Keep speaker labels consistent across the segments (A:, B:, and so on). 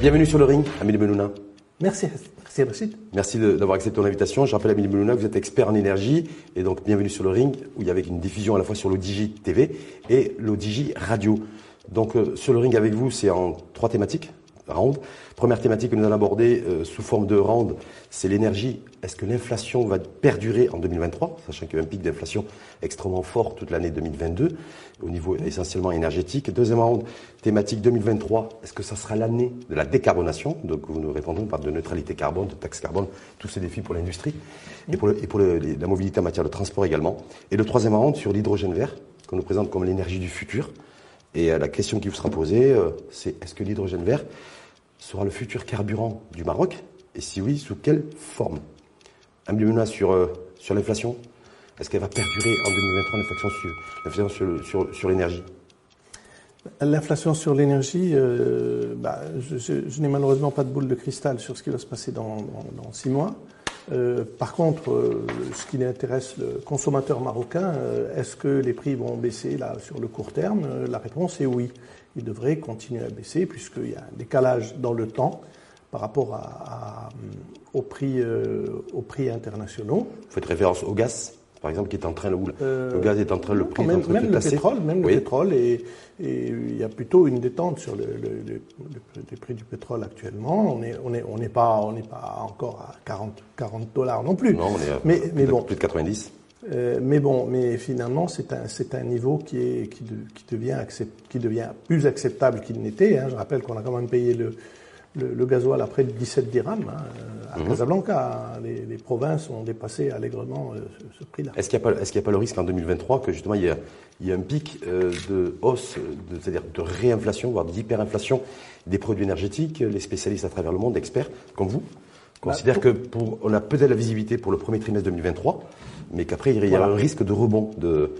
A: Bienvenue sur le ring, Amélie Benouna.
B: Merci, merci
A: d'avoir accepté l'invitation. Je rappelle Amélie Benouna, vous êtes expert en énergie et donc bienvenue sur le ring où il y avait une diffusion à la fois sur l'ODJ TV et l'ODJ Radio. Donc euh, sur le ring avec vous, c'est en trois thématiques round. Première thématique que nous allons aborder euh, sous forme de round, c'est l'énergie. Est-ce que l'inflation va perdurer en 2023, sachant qu'il y a un pic d'inflation extrêmement fort toute l'année 2022 au niveau essentiellement énergétique. Deuxième round, thématique 2023, est-ce que ça sera l'année de la décarbonation? Donc vous nous répondrez, on parle de neutralité carbone, de taxe carbone, tous ces défis pour l'industrie et pour, et pour la mobilité en matière de transport également. Et le troisième round sur l'hydrogène vert, qu'on nous présente comme l'énergie du futur. Et euh, la question qui vous sera posée, euh, c'est est-ce que l'hydrogène vert sera le futur carburant du Maroc Et si oui, sous quelle forme? Un sur, euh, sur l'inflation? Est-ce qu'elle va perdurer en 2023 l'inflation sur, sur, l'énergie?
B: L'inflation sur l'énergie, euh, bah, je, n'ai malheureusement pas de boule de cristal sur ce qui va se passer dans, dans, six mois. Euh, par contre, ce qui intéresse le consommateur marocain, est-ce que les prix vont baisser sur le court terme? La réponse est oui il devrait continuer à baisser puisqu'il y a un décalage dans le temps par rapport à, aux, prix, euh, aux prix internationaux.
A: Vous faites référence au gaz par exemple, qui est en train, le, euh, le gaz est en train, le prix
B: même,
A: est en train
B: même
A: de
B: le pétrole, même le pétrole, et, et, il y a plutôt une détente sur le, prix du pétrole actuellement. On n'est on est, on est pas, on pas encore à 40, 40 dollars non plus.
A: Non, on est à
B: mais, mais bon,
A: plus de 90.
B: Euh, mais bon, mais finalement, c'est un, c'est un niveau qui, est, qui, qui, devient accept, qui devient plus acceptable qu'il n'était. Hein. Je rappelle qu'on a quand même payé le, le, le gasoil à près de 17 dirhams hein, à mhm. Casablanca. Les, les, provinces ont dépassé allègrement euh, ce, prix-là.
A: Est-ce qu'il n'y a, pas, est-ce qu'il y a pas le risque en 2023 que justement il y a, il y a un pic euh, de hausse, de, c'est-à-dire de réinflation, voire d'hyperinflation des produits énergétiques Les spécialistes à travers le monde, experts comme vous, bah, considèrent que pour, on a peut-être la visibilité pour le premier trimestre 2023 mais qu'après il y a un risque de rebond de,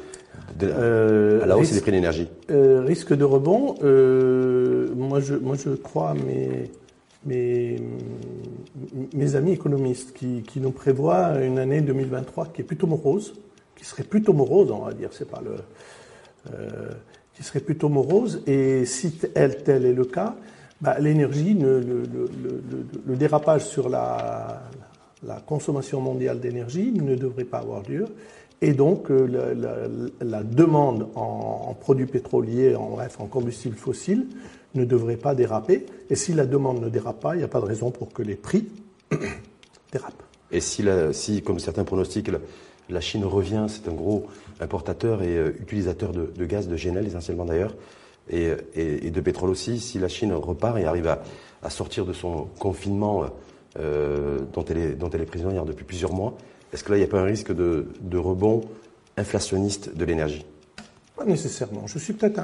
A: euh, à la hausse des prix de l'énergie.
B: Euh, risque de rebond, euh, moi je moi je crois mes mes, mes amis économistes qui, qui nous prévoient une année 2023 qui est plutôt morose, qui serait plutôt morose, on va dire, c'est pas le euh, qui serait plutôt morose, et si tel, tel est le cas, bah, l'énergie, le, dérapage sur la, consommation mondiale d'énergie ne devrait pas avoir lieu. Et donc, euh, la, demande en, produits pétroliers, en bref, en combustibles fossiles, ne devrait pas déraper. Et si la demande ne dérape pas, il n'y a pas de raison pour que les prix dérapent.
A: Et si comme certains pronostiquent, la, Chine revient, c'est un gros importateur et euh, utilisateur de, de, gaz, de GNL essentiellement d'ailleurs, et, de pétrole aussi, si la Chine repart et arrive à, sortir de son confinement euh, dont, elle est, prisonnière depuis plusieurs mois. Est-ce que là, il n'y a pas un risque de, rebond inflationniste de l'énergie?
B: Pas nécessairement. Je suis peut-être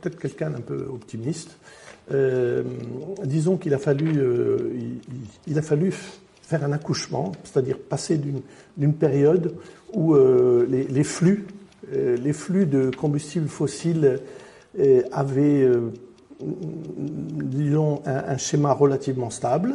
B: peut quelqu'un d'un peu optimiste. Euh, disons qu'il a fallu, euh, a fallu faire un accouchement, c'est-à-dire passer d'une période où les, flux, les flux de combustibles fossiles euh, avaient, disons, un, un, schéma relativement stable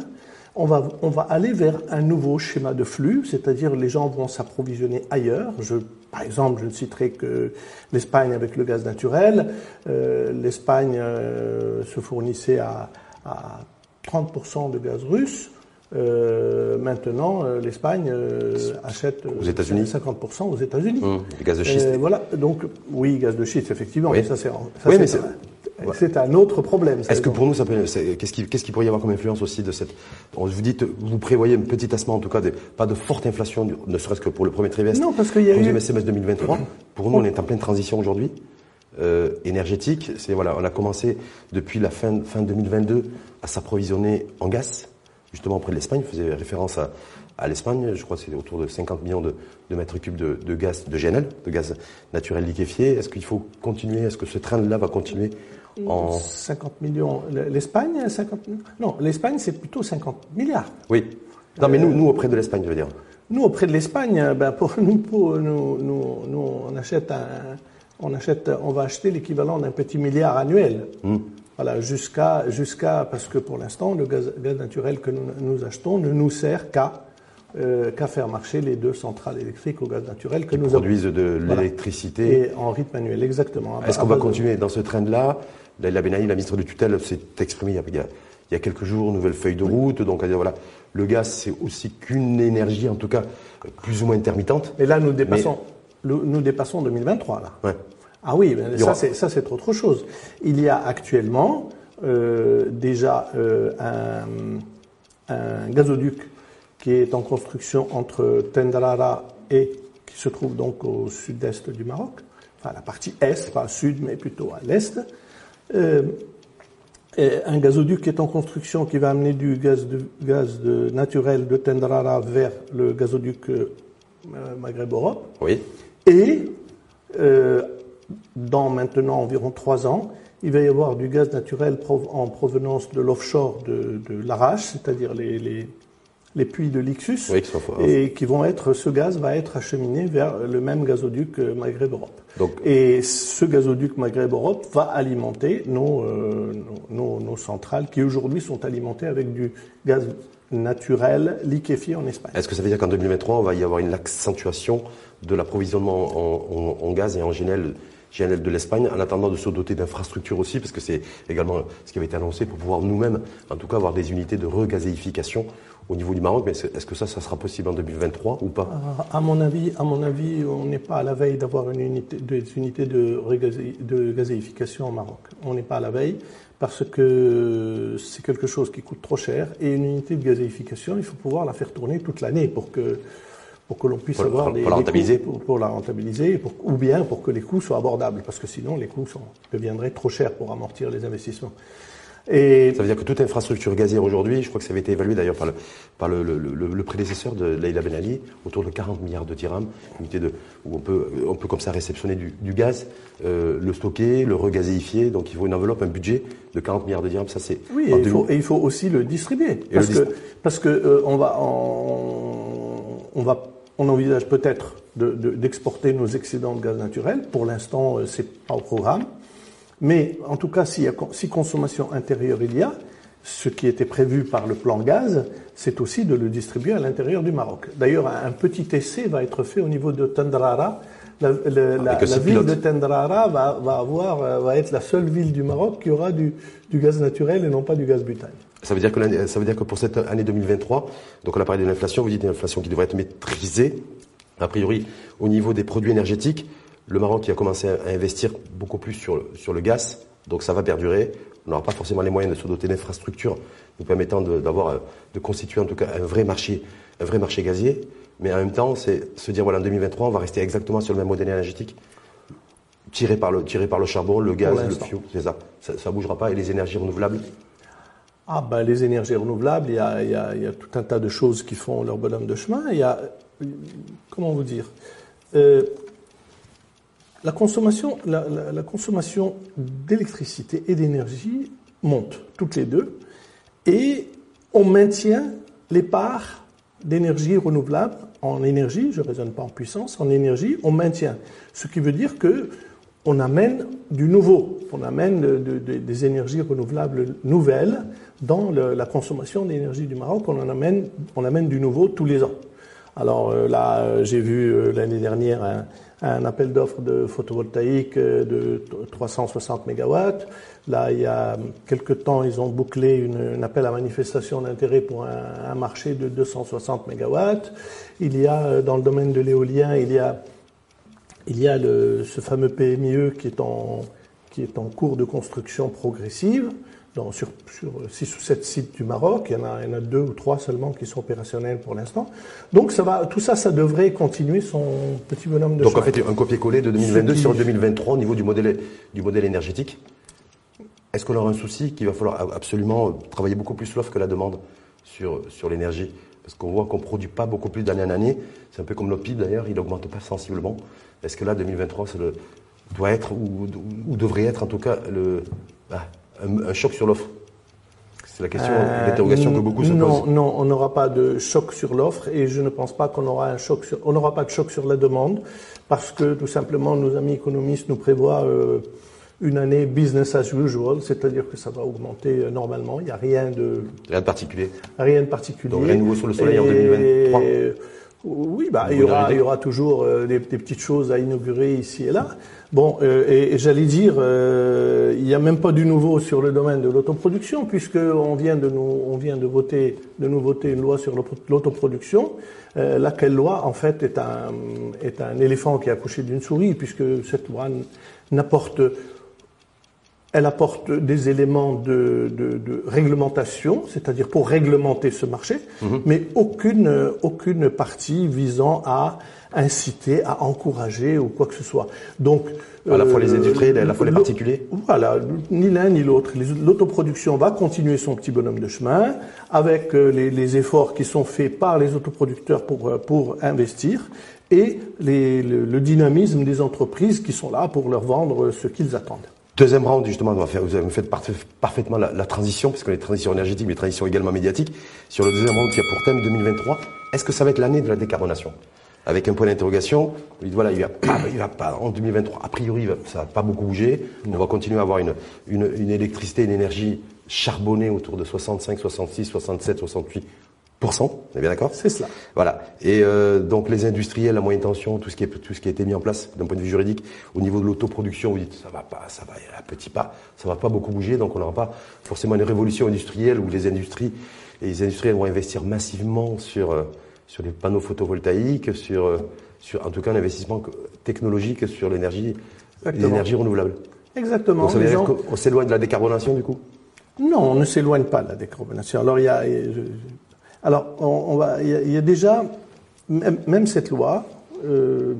B: on va, on va aller vers un nouveau schéma de flux, c'est-à-dire les gens vont s'approvisionner ailleurs. Je, par exemple, je ne citerai que l'Espagne avec le gaz naturel. Euh, L'Espagne euh, se fournissait à, à 30% de gaz russe. Euh, maintenant, euh, l'Espagne euh, achète
A: aux États-Unis
B: 50% aux États-Unis.
A: Mmh, gaz de schiste.
B: voilà, donc oui, gaz de schiste, effectivement. Oui. Mais ça, c'est, oui, mais c'est, c'est un autre problème.
A: Est-ce que pour nous, ça peut, qu'est-ce qui, qu'est-ce qui pourrait y avoir comme influence aussi de cette, vous dites, vous prévoyez un petit tassement, en tout cas, de, pas de forte inflation, ne serait-ce que pour le premier trimestre.
B: Non, parce qu'il y a eu.
A: semestre 2023. Pour nous, on est en pleine transition aujourd'hui. Euh, énergétique, c'est voilà, on a commencé depuis la fin, fin 2022 à s'approvisionner en gaz, justement auprès de l'Espagne. Je faisais référence à, à l'Espagne, je crois que c'est autour de 50 millions de, de mètres cubes de, de, gaz, de GNL, de gaz naturel liquéfié. Est-ce qu'il faut continuer? Est-ce que ce train-là va continuer
B: en... 50 millions. L'Espagne, 50 Non, l'Espagne, c'est plutôt 50 milliards.
A: Oui. Non, mais nous, nous auprès de l'Espagne, je veux dire.
B: Nous, auprès de l'Espagne, ben pour nous, pour nous, nous, nous, on achète un, on achète, on va acheter l'équivalent d'un petit milliard annuel.
A: Hmm.
B: Voilà, jusqu'à, jusqu'à, parce que pour l'instant, le gaz, gaz naturel que nous, achetons ne nous sert qu'à euh, qu'à faire marcher les deux centrales électriques au gaz naturel que nous
A: produisent
B: avons.
A: de
B: Voilà.
A: l'électricité.
B: Et en rythme manuel, exactement.
A: Est-ce qu'on va
B: de-
A: continuer dans ce Laila Benahi, la ministre de tutelle, s'est exprimée il y a, il y a- quelques jours, nouvelle feuille de route. Donc, voilà, le gaz, c'est aussi qu'une énergie, en tout cas, plus ou moins intermittente.
B: Et là, nous dépassons, nous dépassons 2023, là.
A: Ouais.
B: Ah oui, mais ça c'est autre chose. Il y a actuellement euh, déjà euh, un, un gazoduc qui est en construction entre Tendrara et qui se trouve donc au sud-est du Maroc, enfin la partie est, pas sud mais plutôt à l'est. Euh, un gazoduc qui est en construction qui va amener du gaz, de, gaz de, naturel de Tendrara vers le gazoduc Maghreb-Europe.
A: Oui.
B: Et dans maintenant environ trois ans, il va y avoir du gaz naturel en provenance de l'offshore de, de l'Arrache, c'est-à-dire les, les, les puits de l'Ixus,
A: Oui,
B: et qui vont être, ce gaz va être acheminé vers le même gazoduc euh, Maghreb-Europe.
A: Donc-
B: et ce gazoduc Maghreb-Europe va alimenter nos, euh, nos, nos- nos centrales qui aujourd'hui sont alimentées avec du gaz naturel liquéfié en Espagne.
A: Est-ce que ça veut dire qu'en 2023, on va y avoir une accentuation de l'approvisionnement en, en- en gaz et en GNL, GNL de l'Espagne, en attendant de se doter d'infrastructures aussi, parce que c'est également ce qui avait été annoncé pour pouvoir nous-mêmes, en tout cas, avoir des unités de regazéification au niveau du Maroc. Mais est-ce que ça, ça sera possible en 2023 ou pas?
B: À mon avis, à mon avis, on n'est pas à la veille d'avoir une unité, des unités de, de gazéification au Maroc. On n'est pas à la veille parce que c'est quelque chose qui coûte trop cher et une unité de gazéification, il faut pouvoir la faire tourner toute l'année pour que pour que l'on puisse
A: Pour-
B: avoir
A: pour- pour la rentabiliser.
B: coûts- pour, pour la rentabiliser ou bien pour que les coûts soient abordables parce que sinon les coûts sont, deviendraient trop chers pour amortir les investissements. Et
A: Ça veut dire que toute infrastructure gazière aujourd'hui, je crois que ça avait été évalué d'ailleurs par le, par le, le- le- le prédécesseur de Leïla Ben Ali, autour de 40 milliards de dirhams, unité de, où on peut, on peut comme ça réceptionner du, du gaz, euh, le stocker, le regazéifier. Donc il faut une enveloppe, un budget de 40 milliards de dirhams. Ça c'est
B: Oui, et il,
A: 2000.
B: faut, et il faut aussi le distribuer.
A: Et
B: parce, que, parce que euh, on va, en- on va, on envisage peut-être de- de- d'exporter nos excédents de gaz naturel. Pour l'instant, euh, c'est pas au programme. Mais en tout cas, si consommation intérieure il y a, ce qui était prévu par le plan gaz, c'est aussi de le distribuer à l'intérieur du Maroc. D'ailleurs, un, petit essai va être fait au niveau de Tendrara. La,
A: ce
B: ville de Tendrara va, va avoir, euh, va être la seule ville du Maroc qui aura du, du gaz naturel et non pas du gaz butane.
A: Ça veut dire que l'année- ça veut dire que pour cette année 2023, donc on a parlé de l'inflation, vous dites une inflation qui devrait être maîtrisée. A priori, au niveau des produits énergétiques, le Maroc qui a commencé à investir beaucoup plus sur le, sur le gaz, donc ça va perdurer. On n'aura pas forcément les moyens de se doter d'infrastructures nous permettant de, d'avoir, euh, de constituer en tout cas un vrai marché, un vrai marché gazier. Mais en même temps, c'est se dire voilà, en 2023, on va rester exactement sur le même modèle énergétique, tiré par le, tiré par le charbon, le gaz, le fioul, c'est ça. ça. Ça bougera pas et les énergies renouvelables.
B: Ah ben les énergies renouvelables, il y a, tout un tas de choses qui font leur bonhomme de chemin. Il y a, comment vous dire, Euh, la consommation, la, d'électricité et d'énergie monte toutes les deux, et on maintient les parts d'énergie renouvelable en énergie, je ne raisonne pas en puissance, en énergie, on maintient. Ce qui veut dire que on amène du nouveau, on amène de- de- des énergies renouvelables nouvelles dans la consommation d'énergie du Maroc, on en amène, du nouveau tous les ans. Alors euh, là, euh, j'ai vu euh, l'année dernière un, appel d'offres de photovoltaïque de t- 360 mégawatts. Là, il y a quelque temps, ils ont bouclé un appel à manifestation d'intérêt pour un, marché de 260 mégawatts. Il y a dans le domaine de l'éolien, il y a ce fameux PMIE qui est en cours de construction progressive dans, sur, sur 6 ou 7 sites du Maroc. Il y, en a, il y en a deux ou trois seulement qui sont opérationnels pour l'instant. Donc ça va, tout ça, ça devrait continuer son petit bonhomme de
A: Donc en fait, un copier-coller de 2022
B: Ce qui-
A: sur 2023 au niveau du modèle, du modèle énergétique. Est-ce qu'on aura un souci qu'il va falloir absolument travailler beaucoup plus l'offre que la demande sur, sur l'énergie? Parce qu'on voit qu'on ne produit pas beaucoup plus d'année en année. C'est un peu comme le PIB d'ailleurs, il n'augmente pas sensiblement. Est-ce que là, 2023, ça doit être, ou, ou devrait être en tout cas, le, ah, un, un choc sur l'offre C'est la question, l'interrogation que beaucoup se
B: non,
A: posent.
B: Non, on n'aura pas de choc sur l'offre et je ne pense pas qu'on aura un choc sur, on n'aura pas de choc sur la demande parce que tout simplement nos amis économistes nous prévoient euh, une année business as usual, c'est-à-dire que ça va augmenter euh, normalement. Il n'y a rien de
A: Rien de particulier.
B: rien de particulier.
A: Donc rien de nouveau sur le soleil en
B: Et-
A: 2023.
B: Oui, bah, il y aura,
A: l'avez dit.
B: il y aura toujours euh, des, des petites choses à inaugurer ici et là. Bon, euh, et, et j'allais dire, euh, il n'y a même pas du nouveau sur le domaine de l'autoproduction, puisque on vient de nous, on vient de voter, de nous voter une loi sur l'auto- l'autoproduction, euh, laquelle loi en fait est un, est un éléphant qui a accouché d'une souris, puisque cette loi n'apporte elle apporte des éléments de, de- de réglementation, c'est-à-dire pour réglementer ce marché, mais aucune, aucune partie visant à inciter, à encourager ou quoi que ce soit. Donc,
A: À la fois les
B: euh,
A: industriels et à la fois les
B: le-
A: particuliers
B: Voilà, ni l'un ni l'autre. L'autoproduction va continuer son petit bonhomme de chemin avec euh, les, les efforts qui sont faits par les autoproducteurs pour, euh, pour investir et les- le, le dynamisme des entreprises qui sont là pour leur vendre ce qu'ils attendent.
A: Deuxième round, justement, on va faire, vous avez fait parfait- parfaitement la, transition, puisque les transitions énergétiques, mais les transitions également médiatiques. Sur le deuxième round qui a pour thème 2023, est-ce que ça va être l'année de la décarbonation? Avec un point d'interrogation, vous dites, voilà, il va pas, il va pas, en 2023, a priori, ça va pas beaucoup bouger. On va continuer à avoir une, une, une électricité, une énergie charbonnée autour de 65, 66, 67, 68 on est bien d'accord?
B: C'est cela.
A: Voilà. Et euh, donc les industriels à moyenne tension, tout ce qui est tout ce qui a été mis en place d'un point de vue juridique au niveau de l'autoproduction, vous dites ça va pas, ça va à petits pas, ça va pas beaucoup bouger, donc on n'aura pas forcément une révolution industrielle où les industries les industriels vont investir massivement sur euh, sur les panneaux photovoltaïques, sur euh, sur en tout cas un investissement que- technologique sur l'énergie l'énergie renouvelable.
B: Exactement.
A: Donc ça veut dire
B: gens-
A: qu'on s'éloigne de la décarbonation du coup?
B: Non, on ne s'éloigne pas de la décarbonation. Alors, il y a, je- je- alors, on, on va, il y a, il y a déjà, même, cette loi, euh,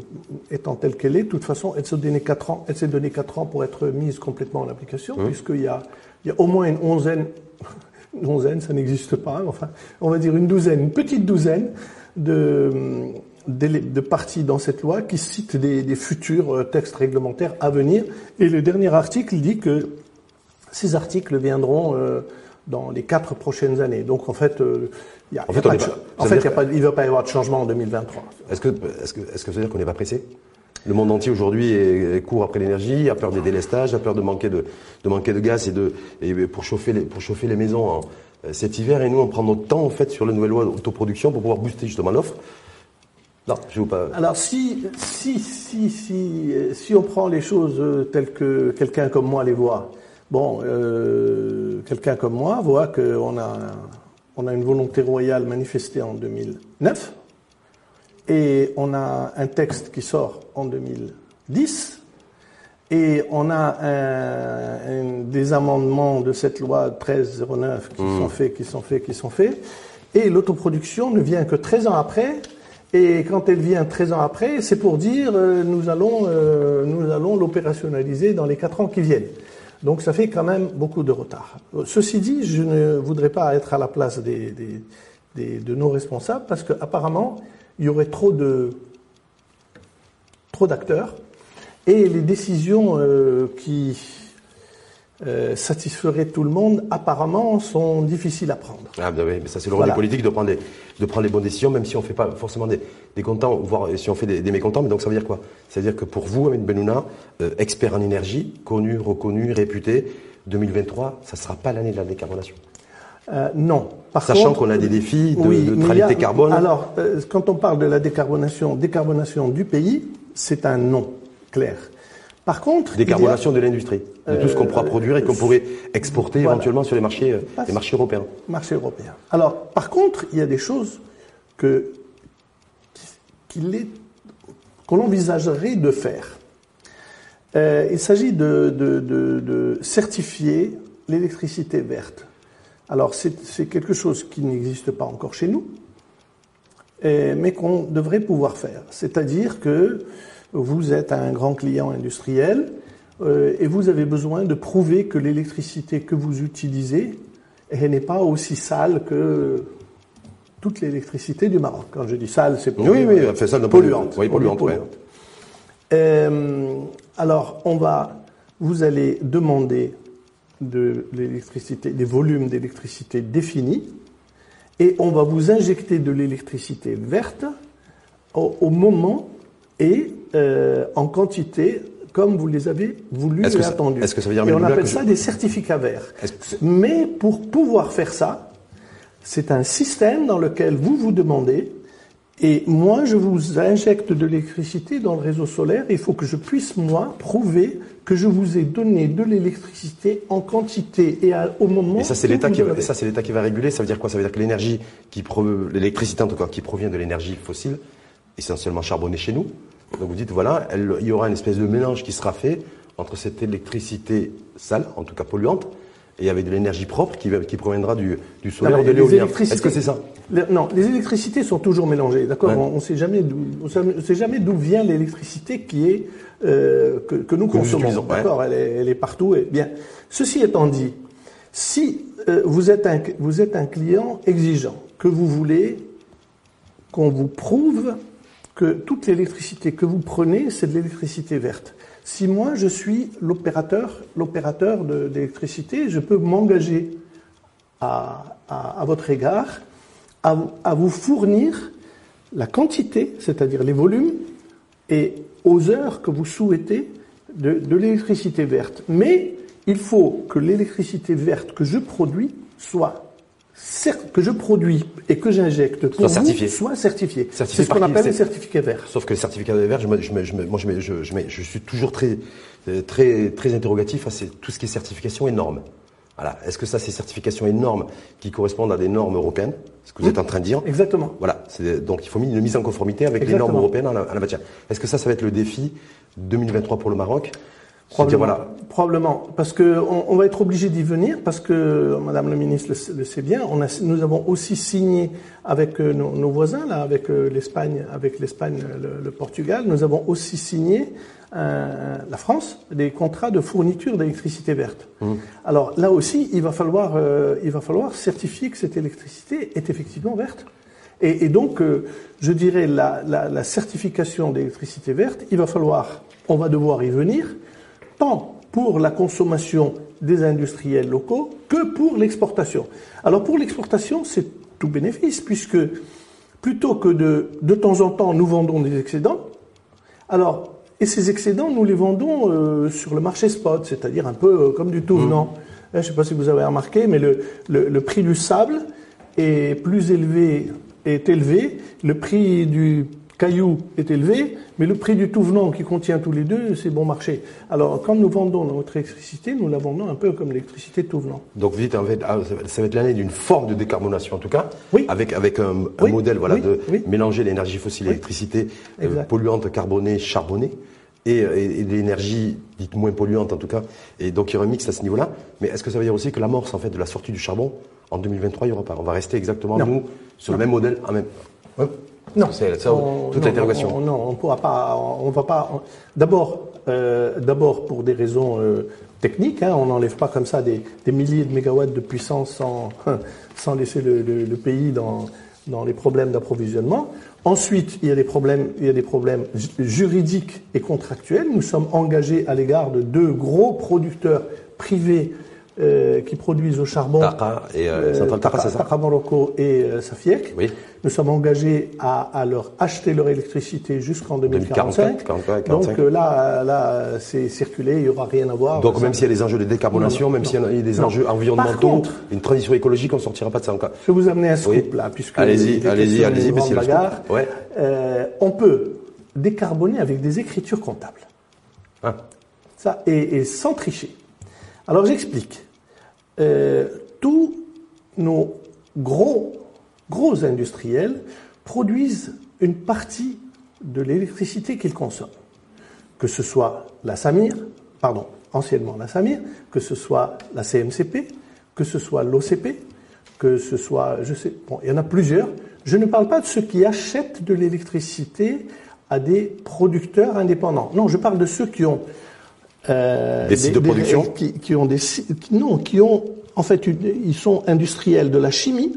B: étant telle qu'elle est, de toute façon, elle s'est donné quatre ans, elle s'est donné quatre ans pour être mise complètement en application, puisqu'il y a, il y a au moins une onzaine, une onzaine, ça n'existe pas, enfin, on va dire une douzaine, une petite douzaine de, de parties dans cette loi qui citent des, des futurs euh, textes réglementaires à venir. Et le dernier article dit que ces articles viendront euh, dans les quatre prochaines années. Donc en fait, euh, il y a,
A: En
B: il y a
A: fait, on
B: pas de
A: pas-
B: en fait, il y a pas- il ne va pas y avoir de changement en 2023.
A: Est-ce que, est-ce que, est-ce que ça veut dire qu'on n'est pas pressé? Le monde entier aujourd'hui est, court après l'énergie, a peur des délestages, a peur de manquer de, de manquer de gaz et de et pour chauffer les pour chauffer les maisons en- euh, cet hiver. Et nous, on prend notre temps en fait sur la nouvelle loi d'autoproduction pour pouvoir booster justement l'offre. Non, je vous pas.
B: Alors si, si, si, si, euh, si on prend les choses euh, telles que quelqu'un comme moi les voit, bon, euh, quelqu'un comme moi voit qu'on a, on a une volonté royale manifestée en 2009 et on a un texte qui sort en 2010 et on a un- un- des amendements de cette loi 1309 qui sont faits, qui sont faits, qui sont faits. Et l'autoproduction ne vient que 13 ans après. Et quand elle vient 13 ans après, c'est pour dire euh, nous allons, euh, nous allons l'opérationnaliser dans les 4 ans qui viennent. Donc ça fait quand même beaucoup de retard. Ceci dit, je ne voudrais pas être à la place de nos responsables parce qu'apparemment, il y aurait trop de, trop d'acteurs et les décisions euh, qui euh, satisferaient tout le monde apparemment sont difficiles à prendre.
A: Ah, bah oui, mais ça c'est le rôle
B: Voilà.
A: des politiques de prendre les, de prendre les bonnes décisions, même si on fait pas forcément des, des contents, voire si on fait des, des mécontents. Mais donc ça veut dire quoi? Ça veut dire que pour vous, Ahmed Benouna, euh, expert en énergie, connu, reconnu, réputé, 2023, ça sera pas l'année de la décarbonation.
B: Euh, non. Par
A: Sachant qu'on a des défis de
B: Oui,
A: neutralité
B: a-
A: carbone.
B: Alors, euh, quand on parle de la décarbonation, décarbonation du pays, c'est un non clair. Par contre,
A: Décarbonation de l'industrie, de tout ce qu'on pourra
B: Euh,
A: produire et qu'on pourrait exporter
B: voilà.
A: éventuellement sur les marchés, euh, les marchés européens.
B: marché européen. Alors, par contre, il y a des choses que qu'il est qu'on envisagerait de faire. Euh, il s'agit de, de- de- de certifier l'électricité verte. Alors, c'est quelque chose qui n'existe pas encore chez nous, mais qu'on devrait pouvoir faire. C'est-à-dire que vous êtes un grand client industriel euh, et vous avez besoin de prouver que l'électricité que vous utilisez n'est pas aussi sale que toute l'électricité du Maroc. Quand je dis sale, c'est pour
A: Oui, oui, fait ça d'un point de vue-
B: polluante.
A: oui, polluante, ouais.
B: Euh, alors, on va, vous allez demander de l'électricité, des volumes d'électricité définis, et on va vous injecter de l'électricité verte au, moment et euh, en quantité comme vous les avez voulu et attendu.
A: Est-ce que ça veut dire
B: Et on appelle ça des certificats verts. Mais pour pouvoir faire ça, c'est un système dans lequel vous vous demandez et moi, je vous injecte de l'électricité dans le réseau solaire. Il faut que je puisse, moi, prouver que je vous ai donné de l'électricité en quantité et au moment.
A: Et ça, c'est l'État qui, va, ça, c'est l'État qui va réguler. Ça veut dire quoi? Ça veut dire que l'énergie qui, l'électricité en tout cas, qui provient de l'énergie fossile, essentiellement charbonnée chez nous. Donc vous dites voilà, il y aura une espèce de mélange qui sera fait entre cette électricité sale, en tout cas polluante, et avec de l'énergie propre qui, qui proviendra du, du solaire ou de l'éolien. Est-ce que c'est ça
B: Non, les électricités sont toujours mélangées, d'accord On ne sait jamais d'où vient l'électricité qui est euh, que, que, nous consommons, d'accord elle, elle, est partout. Et bien, ceci étant dit, si euh, vous êtes un vous êtes un client exigeant, que vous voulez qu'on vous prouve que toute l'électricité que vous prenez, c'est de l'électricité verte. Si moi je suis l'opérateur, l'opérateur d'électricité, je peux m'engager à, votre égard à, vous fournir la quantité, c'est-à-dire les volumes, et aux heures que vous souhaitez de, de l'électricité verte. Mais il faut que l'électricité verte que je produis soit que je produis et que j'injecte pour soit certifié. soit certifié. C'est ce qu'on appelle les certificats verts.
A: Sauf que les certificats verts, je, moi, je, suis toujours très, très, très interrogatif à tout ce qui est certification et normes. Voilà. Est-ce que ça, c'est certification et normes qui correspondent à des normes européennes? Ce que vous êtes en train de dire.
B: Exactement.
A: Voilà. Donc, il faut une mise en conformité avec les normes européennes en la, matière. Est-ce que ça, ça va être le défi 2023 pour le Maroc?
B: Probablement, voilà. probablement, parce que on, va être obligé d'y venir, parce que Madame le ministre le, sait bien. On a, nous avons aussi signé avec euh, nos, voisins, là, avec euh, l'Espagne, avec l'Espagne, le, Portugal. Nous avons aussi signé euh, la France des contrats de fourniture d'électricité verte. Mmh. Alors là aussi, il va falloir, il va falloir certifier que cette électricité est effectivement verte. Et, et donc, je dirais la, la, la certification d'électricité verte, il va falloir, on va devoir y venir tant pour la consommation des industriels locaux que pour l'exportation. Alors pour l'exportation, c'est tout bénéfice, puisque plutôt que de, de temps en temps, nous vendons des excédents, alors, et ces excédents, nous les vendons euh, sur le marché spot, c'est-à-dire un peu euh, comme du tout venant. Mmh. Je ne sais pas si vous avez remarqué, mais le, le, le prix du sable est plus élevé, est élevé, le prix du caillou est élevé, mais le prix du tout venant qui contient tous les deux, c'est bon marché. Alors, quand nous vendons notre électricité, nous la vendons un peu comme l'électricité tout venant.
A: Donc, vous dites, en fait, ah, ça va être l'année d'une forme de décarbonation, en tout cas, oui. avec, avec un, modèle voilà, de mélanger l'énergie fossile et l'électricité euh, polluante, carbonée, charbonnée. Et, et, de l'énergie dite moins polluante en tout cas. Et donc il y aura un mix à ce niveau-là. Mais est-ce que ça veut dire aussi que l'amorce en fait de la sortie du charbon en 2023 il n'y aura pas? On va rester exactement nous sur le même modèle en même.
B: Non, c'est toute l'interrogation. Non, on, ne pourra pas. On va pas. D'abord, euh, d'abord pour des raisons euh, techniques. Hein, on n'enlève pas comme ça des, milliers de mégawatts de puissance sans, sans laisser le, pays dans, dans les problèmes d'approvisionnement. Ensuite, il y a des problèmes, il y a des problèmes juridiques et contractuels. Nous sommes engagés à l'égard de deux gros producteurs privés euh, qui produisent au charbon.
A: Taka et euh,
B: euh Morocco et euh, Safiek.
A: Oui.
B: Nous sommes engagés à, à leur acheter leur électricité jusqu'en 2045. Donc là, là, c'est circulé, il n'y aura rien à voir.
A: Donc même s'il y a des enjeux de décarbonation, même s'il y a des enjeux environnementaux, une transition écologique, on ne sortira pas de ça encore.
B: Je vais vous amener un scoop là, puisque
A: allez-y, allez-y, allez-y, mais
B: Ouais. Euh, on peut décarboner avec des écritures comptables.
A: Ah.
B: Ça et, et sans tricher. Alors j'explique. Euh, tous nos gros, gros industriels produisent une partie de l'électricité qu'ils consomment. Que ce soit la Samir, pardon, anciennement la Samir, que ce soit la CMCP, que ce soit l'OCP, que ce soit, je sais, bon, il y en a plusieurs. Je ne parle pas de ceux qui achètent de l'électricité à des producteurs indépendants. Non, je parle de ceux qui ont
A: des sites de production
B: qui, ont des non, qui ont en fait ils sont industriels de la chimie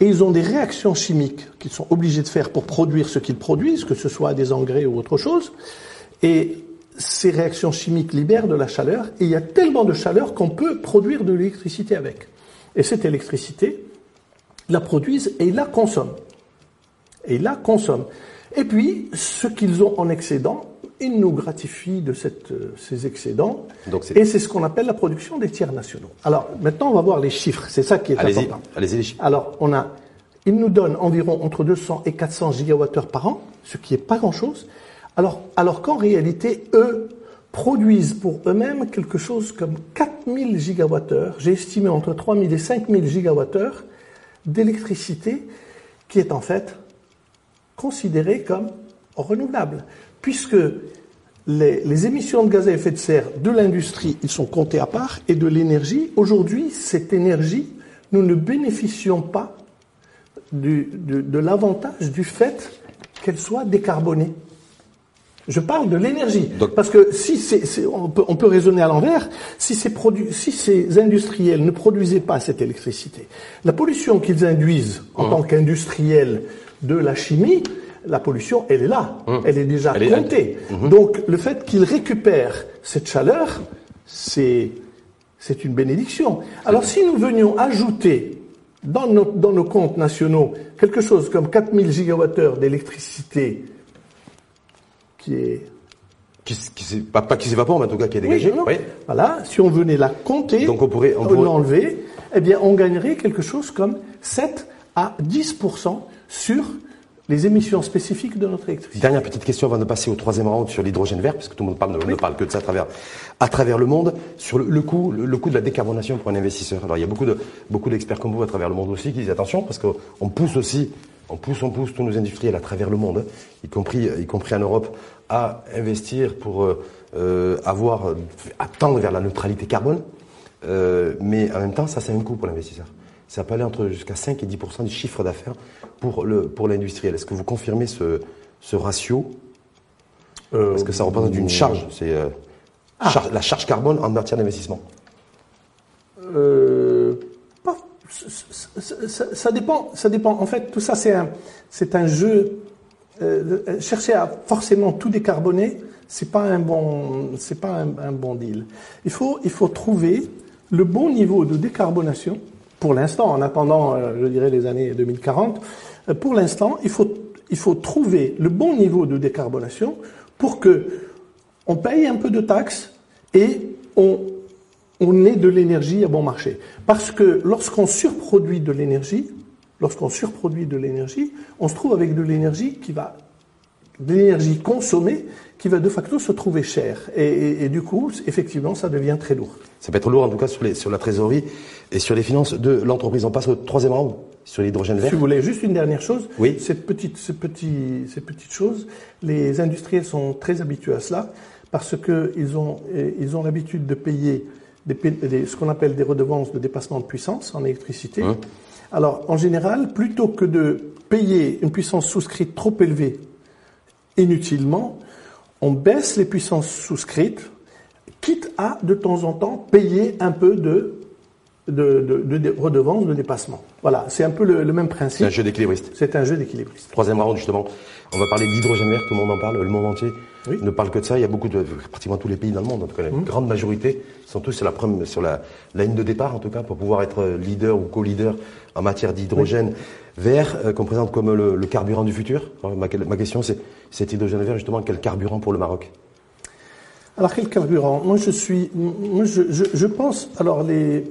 B: et ils ont des réactions chimiques qu'ils sont obligés de faire pour produire ce qu'ils produisent, que ce soit des engrais ou autre chose. Et ces réactions chimiques libèrent de la chaleur et il y a tellement de chaleur qu'on peut produire de l'électricité avec. Et cette électricité, la produisent et la consomment. Et la consomment. Et puis, ce qu'ils ont en excédent, ils nous gratifient de cette, euh, ces excédents. et c'est ce qu'on appelle la production des tiers nationaux. Alors, maintenant, on va voir les chiffres. C'est ça qui est important.
A: Allez-y, les chiffres.
B: Alors, on a, ils nous donnent environ entre 200 et 400 gigawattheures par an, ce qui n'est pas grand-chose. Alors, alors qu'en réalité, eux produisent pour eux-mêmes quelque chose comme 4000 gigawattheures. J'ai estimé entre 3000 et 5000 gigawattheures d'électricité qui est en fait considérée comme renouvelable, puisque les, émissions de gaz à effet de serre de l'industrie, ils sont comptés à part, et de l'énergie, aujourd'hui, cette énergie, nous ne bénéficions pas du, de, de l'avantage du fait qu'elle soit décarbonée. Je parle de l'énergie. Parce que si c'est, on, peut, on, peut, raisonner à l'envers, si ces, produits, si ces industriels ne produisaient pas cette électricité, la pollution qu'ils induisent en mmh. tant qu'industriels de la chimie, la pollution, elle est là, mmh. elle est déjà comptée. Mmh. Donc le fait qu'ils récupèrent cette chaleur, c'est, c'est une bénédiction. Alors si nous venions ajouter dans nos, dans nos comptes nationaux quelque chose comme 4000 gigawattheures d'électricité qui est
A: qui, qui pas, pas qui s'évapore, mais en tout cas qui est dégagé.
B: Oui, Voilà, si on venait la compter, donc on pourrait, on pourrait... l'enlever, eh bien on gagnerait quelque chose comme 7 à 10% sur les émissions spécifiques de notre électricité.
A: Dernière petite question avant de passer au troisième round sur l'hydrogène vert, parce que tout le monde parle, ne parle que de ça à travers, à travers le monde, sur le, coût, le, coût de la décarbonation pour un investisseur. Alors il y a beaucoup de, beaucoup d'experts comme vous à travers le monde aussi qui disent attention, parce qu'on pousse aussi, on pousse, on pousse tous nos industriels à travers le monde, y compris, y compris en Europe, à investir pour euh, euh avoir, attendre vers la neutralité carbone. Euh, mais en même temps, ça, c'est un coût pour l'investisseur. Ça peut aller entre jusqu'à 5 et 10 du chiffre d'affaires pour le pour l'industriel. Est-ce que vous confirmez ce, ce ratio euh, Parce que ça représente une charge. C'est euh, ah. la charge carbone en matière d'investissement.
B: Euh, ça, ça, dépend. Ça dépend. En fait, tout ça, c'est un c'est un jeu chercher à forcément tout décarboner, c'est pas un bon, c'est pas un, bon deal. Il faut, il faut trouver le bon niveau de décarbonation. Pour l'instant, en attendant, euh, je dirais les années 2040, pour l'instant, il faut, il faut trouver le bon niveau de décarbonation pour que on paye un peu de taxes et on, on ait de l'énergie à bon marché. Parce que lorsqu'on surproduit de l'énergie, lorsqu'on surproduit de l'énergie, on se trouve avec de l'énergie qui va, de l'énergie consommée qui va de facto se trouver chère. Et, du coup, effectivement, ça devient très lourd.
A: Ça peut être lourd en tout cas sur, les, sur la trésorerie et sur les finances de l'entreprise. On passe au troisième round sur l'hydrogène vert.
B: Si vous voulez, juste une dernière chose. Oui. Cette petite, ce petit, ces petites choses, les industriels sont très habitués à cela parce qu'ils ont, ils ont l'habitude de payer des, ce qu'on appelle des redevances de dépassement de puissance en électricité. Hein alors, en général, plutôt que de payer une puissance souscrite trop élevée inutilement, on baisse les puissances souscrites, quitte à, de temps en temps, payer un peu de, de, de, redevance de dépassement. Voilà, c'est un peu le, même principe. C'est
A: un jeu d'équilibriste.
B: C'est un jeu d'équilibriste.
A: Troisième round, justement, on va parler d'hydrogène vert, tout le monde en parle, le monde entier ne parle que de ça. Il y a beaucoup de, pratiquement tous les pays dans le monde, en tout cas la mmh. grande majorité, sont tous sur la, sur la, ligne de départ, en tout cas, pour pouvoir être leader ou co-leader en matière d'hydrogène vert, euh, qu'on présente comme le, carburant du futur. ma, question, c'est cet hydrogène vert, justement, quel carburant pour le Maroc?
B: Alors, quel carburant? Moi, je suis, moi, je, je, pense, alors les,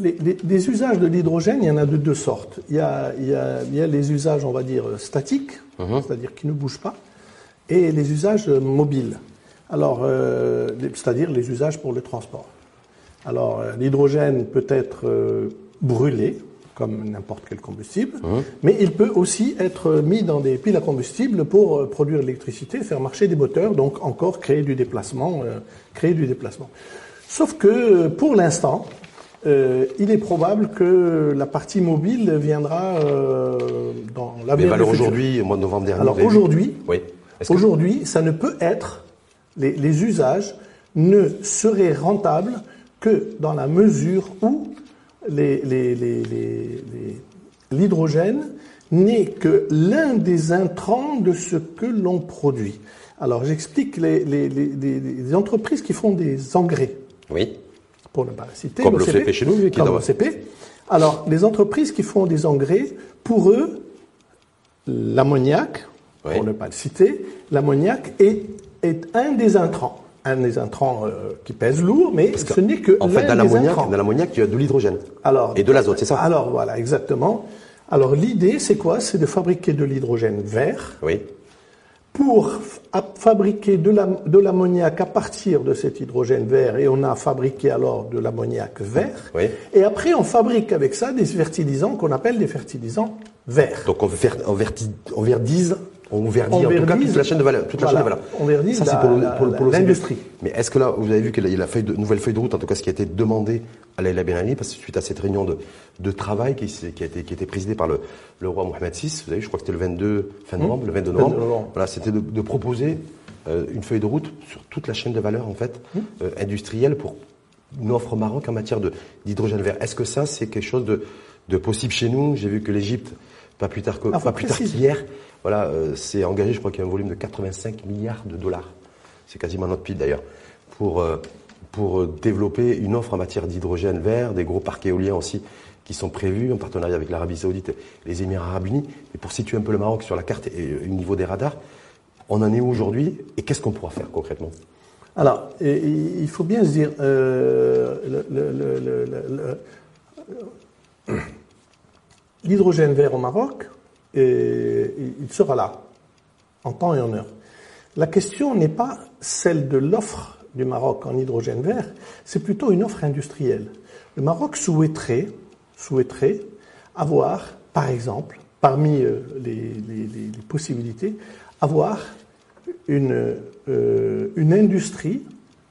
B: les, usages de l'hydrogène, il y en a de deux sortes. Il y a, il y a, il y a les usages, on va dire, statiques, mmh. c'est-à-dire qui ne bougent pas et les usages mobiles. Alors, euh, c'est-à-dire les usages pour le transport. Alors, euh, l'hydrogène peut être euh, brûlé comme n'importe quel combustible, mmh. mais il peut aussi être mis dans des piles à combustible pour produire l'électricité, faire marcher des moteurs, donc encore créer du déplacement, créer du déplacement. Sauf que pour l'instant, il est probable que la partie mobile viendra dans l'avenir.
A: Mais aujourd'hui, au mois de novembre dernier.
B: Alors aujourd'hui, oui. Aujourd'hui, ça ne peut être, les, les, usages ne seraient rentables que dans la mesure où l'hydrogène n'est que l'un des intrants de ce que l'on produit. Alors j'explique les, les, les, les, entreprises qui font des engrais.
A: Oui.
B: Pour ne pas la citer.
A: Comme le fait chez nous, qui
B: comme l'OCP. Alors les entreprises qui font des engrais, pour eux, l'ammoniac, pour ne pas le citer, l'ammoniac est, est un des intrants un des intrants euh, qui pèse lourd, mais ce n'est que
A: en fait dans l'ammoniac, il y a de l'hydrogène alors, et de l'azote, c'est ça
B: Alors voilà, exactement. Alors l'idée, c'est quoi? C'est de fabriquer de l'hydrogène vert.
A: Oui.
B: Pour fabriquer de l'ammoniac à partir de cet hydrogène vert, et on a fabriqué alors de l'ammoniac vert.
A: Oui.
B: Et après, on fabrique avec ça des fertilisants qu'on appelle des fertilisants verts.
A: Donc on, on, on verdise on verdit en tout cas toute la chaîne de valeur. Toute la chaîne de valeur.
B: On verdit Ça, c'est pour, l'industrie.
A: Mais est-ce que là, vous avez vu qu'il y a la feuille de, nouvelle feuille de route, en tout cas ce qui a été demandé à Laila Benali, parce que suite à cette réunion de, de travail qui, qui, a été, qui a été présidée par le, le roi Mohamed VI, vous savez, je crois que c'était le 22 fin mmh. novembre, le 22 novembre. Voilà, c'était de, de, proposer euh, une feuille de route sur toute la chaîne de valeur en fait mmh. euh, industrielle pour une offre au Maroc en matière d'hydrogène vert. Est-ce que ça, c'est quelque chose de, de possible chez nous? J'ai vu que l'Égypte, pas plus tard que, ah, pas plus tard qu'hier, voilà, euh, c'est engagé, je crois qu'il y a un volume de 85 milliards de dollars. C'est quasiment notre PIB d'ailleurs. Pour, euh, pour développer une offre en matière d'hydrogène vert, des gros parcs éoliens aussi qui sont prévus en partenariat avec l'Arabie Saoudite et les Émirats Arabes Unis. Et pour situer un peu le Maroc sur la carte et au niveau des radars, on en est où aujourd'hui et qu'est-ce qu'on pourra faire concrètement
B: Alors, il faut bien se dire, l'hydrogène vert au Maroc, et il sera là, en temps et en heure. La question n'est pas celle de l'offre du Maroc en hydrogène vert, c'est plutôt une offre industrielle. Le Maroc souhaiterait, souhaiterait avoir, par exemple, parmi euh, les, possibilités, avoir une, euh, une industrie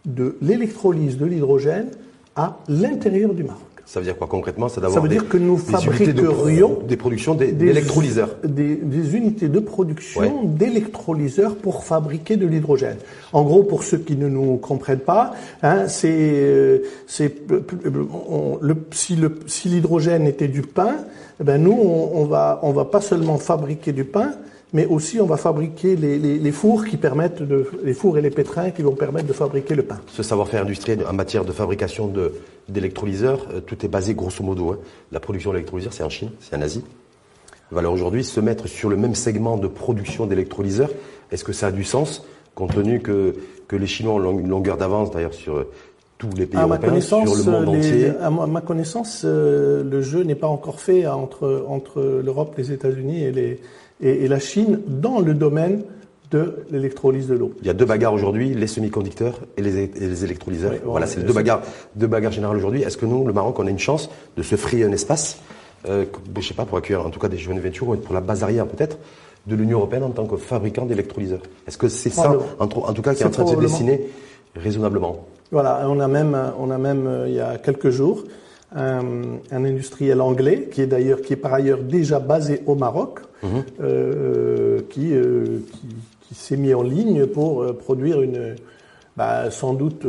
B: de l'électrolyse de l'hydrogène à l'intérieur du Maroc.
A: Ça veut dire quoi concrètement?
B: Ça veut dire que nous
A: fabriquerions des, productions d'électrolyseurs.
B: Des, des, unités de production d'électrolyseurs pour fabriquer de l'hydrogène. En gros, pour ceux qui ne nous comprennent pas, hein, c'est le, si le si l'hydrogène était du pain, eh ben nous on, on va on va pas seulement fabriquer du pain, mais aussi on va fabriquer les, les, les, fours qui permettent de, les fours et les pétrins qui vont permettre de fabriquer le pain.
A: Ce savoir-faire industriel en matière de fabrication d'électrolyseurs, euh, tout est basé grosso modo. Hein. La production d'électrolyseurs, c'est en Chine, c'est en Asie. Alors aujourd'hui, se mettre sur le même segment de production d'électrolyseurs, est-ce que ça a du sens, compte tenu que, que les Chinois ont une longueur d'avance d'ailleurs sur euh, tous les pays européens, sur le monde entier?
B: À ma connaissance, euh, le jeu n'est pas encore fait entre, entre l'Europe, les États-Unis et les, et, la Chine dans le domaine de l'électrolyse de l'eau.
A: Il y a deux bagarres aujourd'hui, les semi-conducteurs et les, électrolyseurs. voilà, c'est deux bagarres, deux bagarres générales aujourd'hui. Est-ce que nous, le Maroc, on a une chance de se frayer un espace, euh, je sais pas, pour accueillir en tout cas des jeunes ventures ou pour la base arrière peut-être, de l'Union européenne en tant que fabricant d'électrolyseurs? Est-ce que c'est ça, en, tout cas, qui est, en train de se dessiner raisonnablement?
B: Voilà, on a même, on a même euh, il y a quelques jours, un, industriel anglais qui est d'ailleurs qui est par ailleurs déjà basé au Maroc, mhm. euh, qui, euh, qui, qui s'est mis en ligne pour euh, produire une bah, sans doute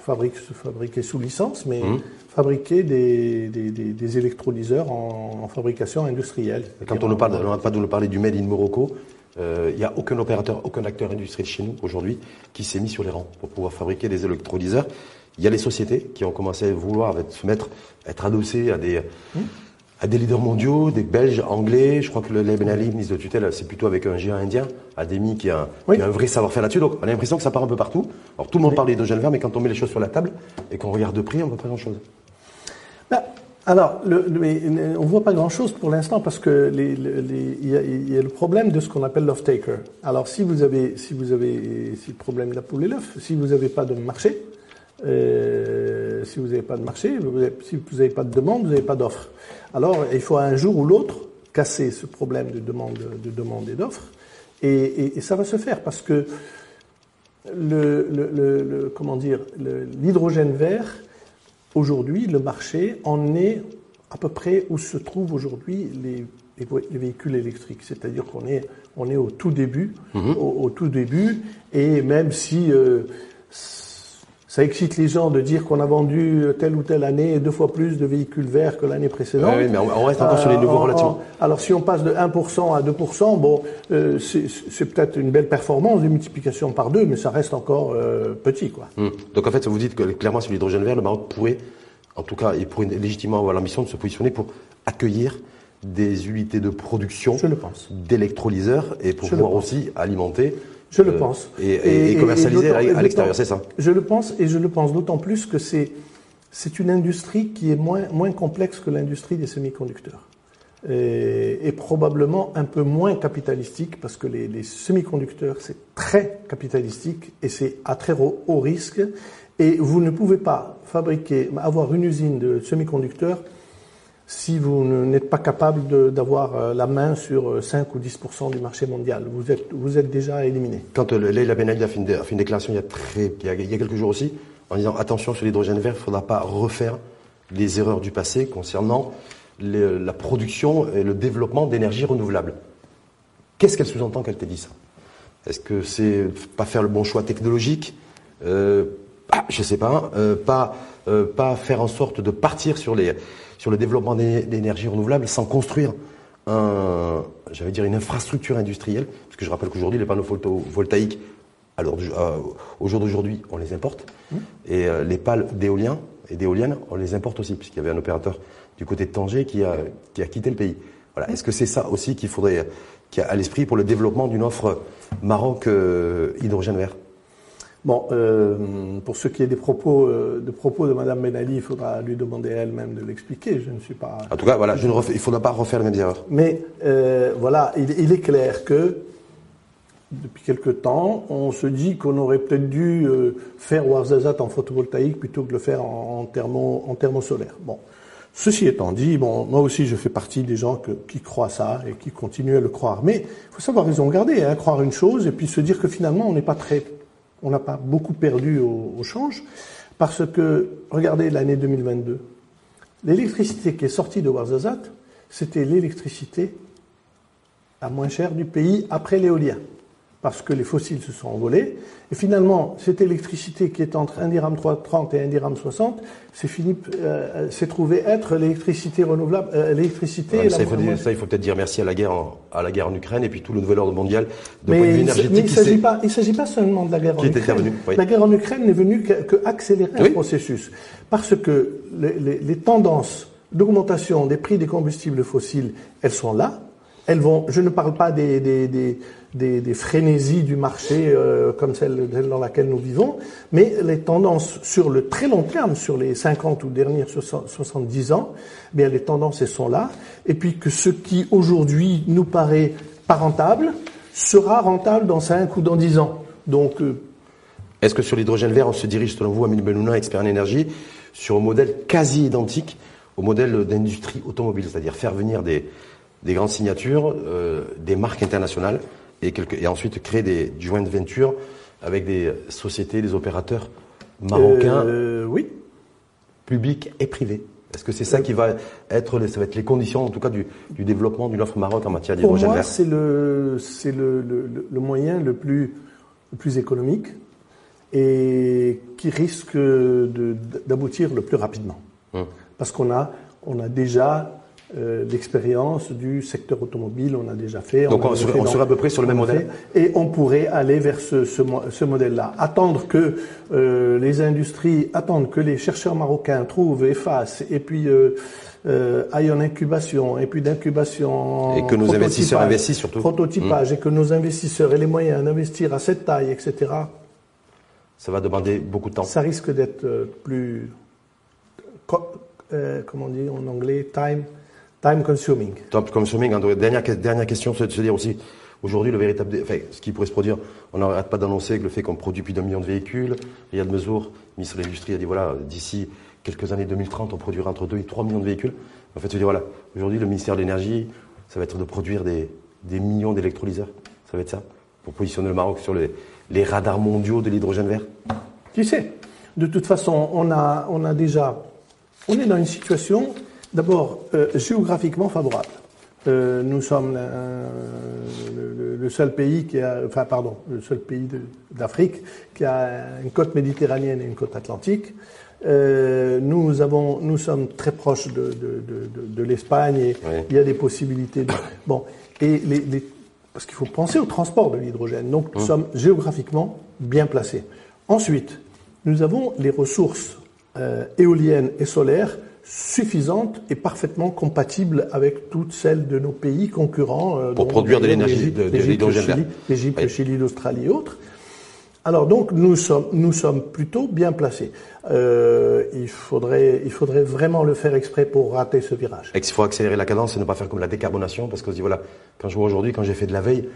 B: fabrique, fabriquer sous licence, mais mhm. fabriquer des, des, des, électrolyseurs en, en, fabrication industrielle.
A: quand on ne parle, on pas de nous parler du Made in Morocco, il n'y a aucun opérateur, aucun acteur industriel chez nous aujourd'hui qui s'est mis sur les rangs pour pouvoir fabriquer des électrolyseurs. Il y a les sociétés qui ont commencé à vouloir se mettre, être adossées à des, à des leaders mondiaux, des Belges, Anglais. Je crois que le Ben Ali, ministre de tutelle, c'est plutôt avec un géant indien, Ademi, qui a, qui a un vrai savoir-faire là-dessus. Donc, on a l'impression que ça part un peu partout. Alors, tout le monde parle d'hydrogène vert, mais quand on met les choses sur la table et qu'on regarde de près, on ne voit pas grand-chose.
B: Bah, alors, le, on ne voit pas grand-chose pour l'instant parce que y, y, a le problème de ce qu'on appelle l'off-taker. Alors, si vous avez, si vous avez, si le problème de la poule et l'œuf, si vous n'avez pas de marché, euh, si vous n'avez pas de marché, si vous n'avez pas de demande, vous n'avez pas d'offre. Alors, il faut un jour ou l'autre casser ce problème de demande, de demande et d'offre, et, et, ça va se faire parce que le, le, le comment dire, l'hydrogène vert, aujourd'hui, le marché en est à peu près où se trouvent aujourd'hui les, les, véhicules électriques. C'est-à-dire qu'on est, on est au tout début, mm-hmm. au, tout début, et même si euh, Ça excite les gens de dire qu'on a vendu telle ou telle année deux fois plus de véhicules verts que l'année précédente.
A: Oui, mais on reste encore sur les nouveaux relations.
B: alors si on passe de 1% à 2%, bon, euh, c'est peut-être une belle performance, une multiplication par deux, mais ça reste encore euh, petit. Quoi.
A: Hum. Donc en fait, vous dites que clairement sur l'hydrogène vert, le Maroc pourrait, en tout cas, il pourrait légitimement avoir l'ambition de se positionner pour accueillir des unités de production d'électrolyseurs et pour pouvoir aussi alimenter
B: je le euh, pense.
A: Et, commercialiser à l'extérieur, c'est ça?
B: Je le pense, et je le pense d'autant plus que c'est, c'est une industrie qui est moins, moins complexe que l'industrie des semi-conducteurs. Et, probablement un peu moins capitalistique, parce que les, semi-conducteurs, c'est très capitalistique et c'est à très haut, haut risque. Et vous ne pouvez pas fabriquer, avoir une usine de semi-conducteurs si vous n'êtes pas capable d'avoir euh, la main sur 5 euh, ou 10% du marché mondial. Vous êtes, vous êtes déjà éliminé.
A: Quand euh, Leila Ben Ali a fait, une, déclaration il y, a très, il, y a, quelques jours aussi, en disant attention sur l'hydrogène vert, il ne faudra pas refaire les erreurs du passé concernant la production et le développement d'énergie renouvelable. Qu'est-ce qu'elle sous-entend qu'elle t'ait dit ça? Est-ce que c'est pas faire le bon choix technologique? Euh, ah, Je ne sais pas. pas, pas faire en sorte de partir sur les sur le développement d'énergie renouvelable sans construire un, j'allais dire une infrastructure industrielle, parce que je rappelle qu'aujourd'hui les panneaux photovoltaïques, alors au jour d'aujourd'hui, on les importe, mmh. et euh, les pales d'éolien et d'éoliennes, on les importe aussi, puisqu'il y avait un opérateur du côté de Tanger qui a, qui a quitté le pays. Voilà. Est-ce que c'est ça aussi qu'il faudrait, qui a à l'esprit pour le développement d'une offre Maroc euh, hydrogène vert?
B: Bon, euh, pour ce qui est des propos, euh, de propos de Mme Ben Ali, il faudra lui demander elle-même de l'expliquer. Je ne suis pas.
A: En tout cas, voilà, je ne il ne faudra pas refaire les mêmes erreurs.
B: Mais euh, voilà, il, est clair que depuis quelque temps, on se dit qu'on aurait peut-être dû faire Warzazat en photovoltaïque plutôt que de le faire en, thermo, en thermosolaire. Bon. Ceci étant dit, bon, moi aussi je fais partie des gens qui croient ça et qui continuent à le croire. Mais il faut savoir raison garder, hein, croire une chose et puis se dire que finalement on n'est pas très on n'a pas beaucoup perdu au, change, parce que, regardez l'année 2022, l'électricité qui est sortie de Warzazat, c'était l'électricité la moins chère du pays après l'éolien parce que les fossiles se sont envolés. Et finalement, cette électricité qui est entre 1 dirham 30 et 1 dirham 60, c'est fini, euh, s'est trouvé être l'électricité renouvelable, euh, l'électricité.
A: ça, il faut ça, il faut peut-être dire merci à la guerre en, à la guerre en Ukraine et puis tout le nouvel ordre mondial de point de vue énergétique. Mais il
B: s'agit pas, il s'agit pas seulement de la guerre en Ukraine. La guerre en Ukraine n'est venue que, accélérer le processus, parce que les, les, les tendances d'augmentation des prix des combustibles fossiles, elles sont là. Elles vont. Je ne parle pas des, des, des frénésies du marché euh, comme celle, dans laquelle nous vivons, mais les tendances sur le très long terme, sur les 50 ou dernières 70 ans, eh bien les tendances sont là, et puis que ce qui aujourd'hui nous paraît pas rentable sera rentable dans 5 ou dans 10 ans. Donc euh,
A: est-ce que sur l'hydrogène vert, on se dirige, selon vous, Amélie Benouna, expert en énergie, sur un modèle quasi identique au modèle d'industrie automobile, c'est-à-dire faire venir des, des grandes signatures, euh, des marques internationales, et, et ensuite créer des joint ventures avec des sociétés, des opérateurs marocains,
B: euh, oui.
A: publics et privés. Est-ce que c'est ça qui va être, ça va être les conditions, en tout cas, du, du développement d'une offre Maroc en matière d'hydrogène vert
B: c'est le, c'est le, le, le, moyen le plus, le plus économique et qui risque d'aboutir le plus rapidement. Hum. Parce qu'on a, on a déjà euh, l'expérience du secteur automobile, on a déjà fait.
A: Donc on, serait, à peu près sur le même modèle
B: Et on pourrait aller vers ce, ce, ce modèle-là. Attendre que euh, les industries, attendre que les chercheurs marocains trouvent, effacent, et puis euh, euh aillent en incubation, et puis d'incubation...
A: Et que nos investisseurs investissent surtout.
B: Prototypage, mmh. et que nos investisseurs aient les moyens d'investir à cette taille, etc.
A: Ça va demander beaucoup de temps.
B: Ça risque d'être euh, plus... comment on dit en anglais Time Time consuming.
A: Time consuming. Hein. Dernière, dernière question, c'est de se dire aussi, aujourd'hui, le véritable, enfin, ce qui pourrait se produire, on n'arrête pas d'annoncer que le fait qu'on produit plus d'un million de véhicules, Riyad Mezour, ministre de l'Industrie, a dit voilà, d'ici quelques années 2030, on produira entre 2 et 3 millions de véhicules. En fait, se dire voilà, aujourd'hui, le ministère de l'Énergie, ça va être de produire des, des millions d'électrolyseurs. Ça va être ça, pour positionner le Maroc sur les, les radars mondiaux de l'hydrogène vert.
B: Qui sait De toute façon, on a, on a déjà, on est dans une situation d'abord euh, géographiquement favorable. Euh, nous sommes le, seul pays qui a, enfin pardon, le seul pays d'Afrique qui a une côte méditerranéenne et une côte atlantique. Euh, nous avons, nous sommes très proches de, de, l'Espagne et il y a des possibilités. De, bon, et les, les parce qu'il faut penser au transport de l'hydrogène. Donc nous mmh. sommes géographiquement bien placés. Ensuite, nous avons les ressources euh, éoliennes et solaires suffisantes et parfaitement compatibles avec toutes celles de nos pays concurrents.
A: Euh, Pour produire de l'énergie de, l'hydrogène
B: L'Égypte, le Chili, l'Australie et autres. Alors donc nous sommes, nous sommes plutôt bien placés. Euh, il, faudrait, il faudrait vraiment le faire exprès pour rater ce virage.
A: il faut accélérer la cadence et ne pas faire comme la décarbonation parce que se dit voilà, quand je vois aujourd'hui, quand j'ai fait de la veille,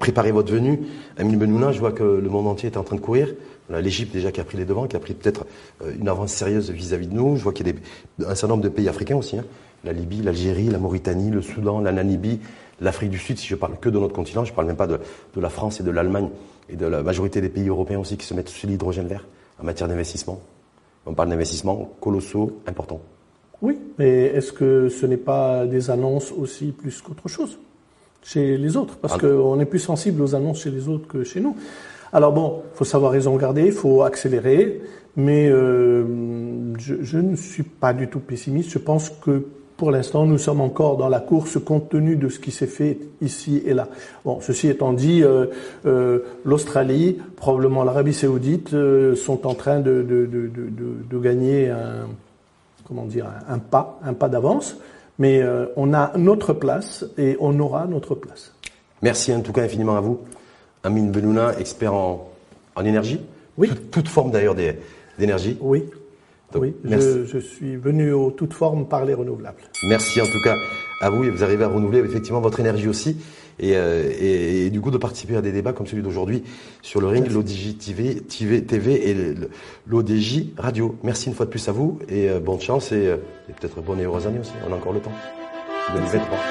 A: préparer votre venue, Amine Benouna, je vois que le monde entier est en train de courir. L'Égypte déjà qui a pris les devants, qui a pris peut-être euh, une avance sérieuse vis-à-vis de nous. Je vois qu'il y a un certain nombre de pays africains aussi. Hein. La Libye, l'Algérie, la Mauritanie, le Soudan, la Namibie, l'Afrique du Sud, si je parle que de notre continent, je parle même pas de, de la France et de l'Allemagne et de la majorité des pays européens aussi qui se mettent sur l'hydrogène vert en matière d'investissement. On parle d'investissements colossaux, importants.
B: Oui, mais est-ce que ce n'est pas des annonces aussi plus qu'autre chose chez les autres? Parce qu'on est plus sensible aux annonces chez les autres que chez nous. Alors bon, il faut savoir raison garder, il faut accélérer, mais euh, je, je, ne suis pas du tout pessimiste. Je pense que pour l'instant, nous sommes encore dans la course compte tenu de ce qui s'est fait ici et là. Bon, ceci étant dit, euh, euh, l'Australie, probablement l'Arabie Saoudite, euh, sont en train de, de, de, de, gagner un, comment dire, un, pas, un pas d'avance. Mais on a notre place et on aura notre place.
A: Merci en tout cas infiniment à vous, Amine Benouna, expert en, en énergie.
B: Oui.
A: Toute, toute forme d'ailleurs d'énergie.
B: Oui oui, je, suis venu aux toutes formes par les renouvelables.
A: Merci en tout cas à vous et vous arrivez à renouveler effectivement votre énergie aussi et, euh, et, du coup de participer à des débats comme celui d'aujourd'hui sur le ring, l'ODJ TV, TV, et l'ODJ Radio. Merci une fois de plus à vous et euh, bonne chance et, euh, et peut-être bonne et heureuse année aussi. On a encore le temps. 2023.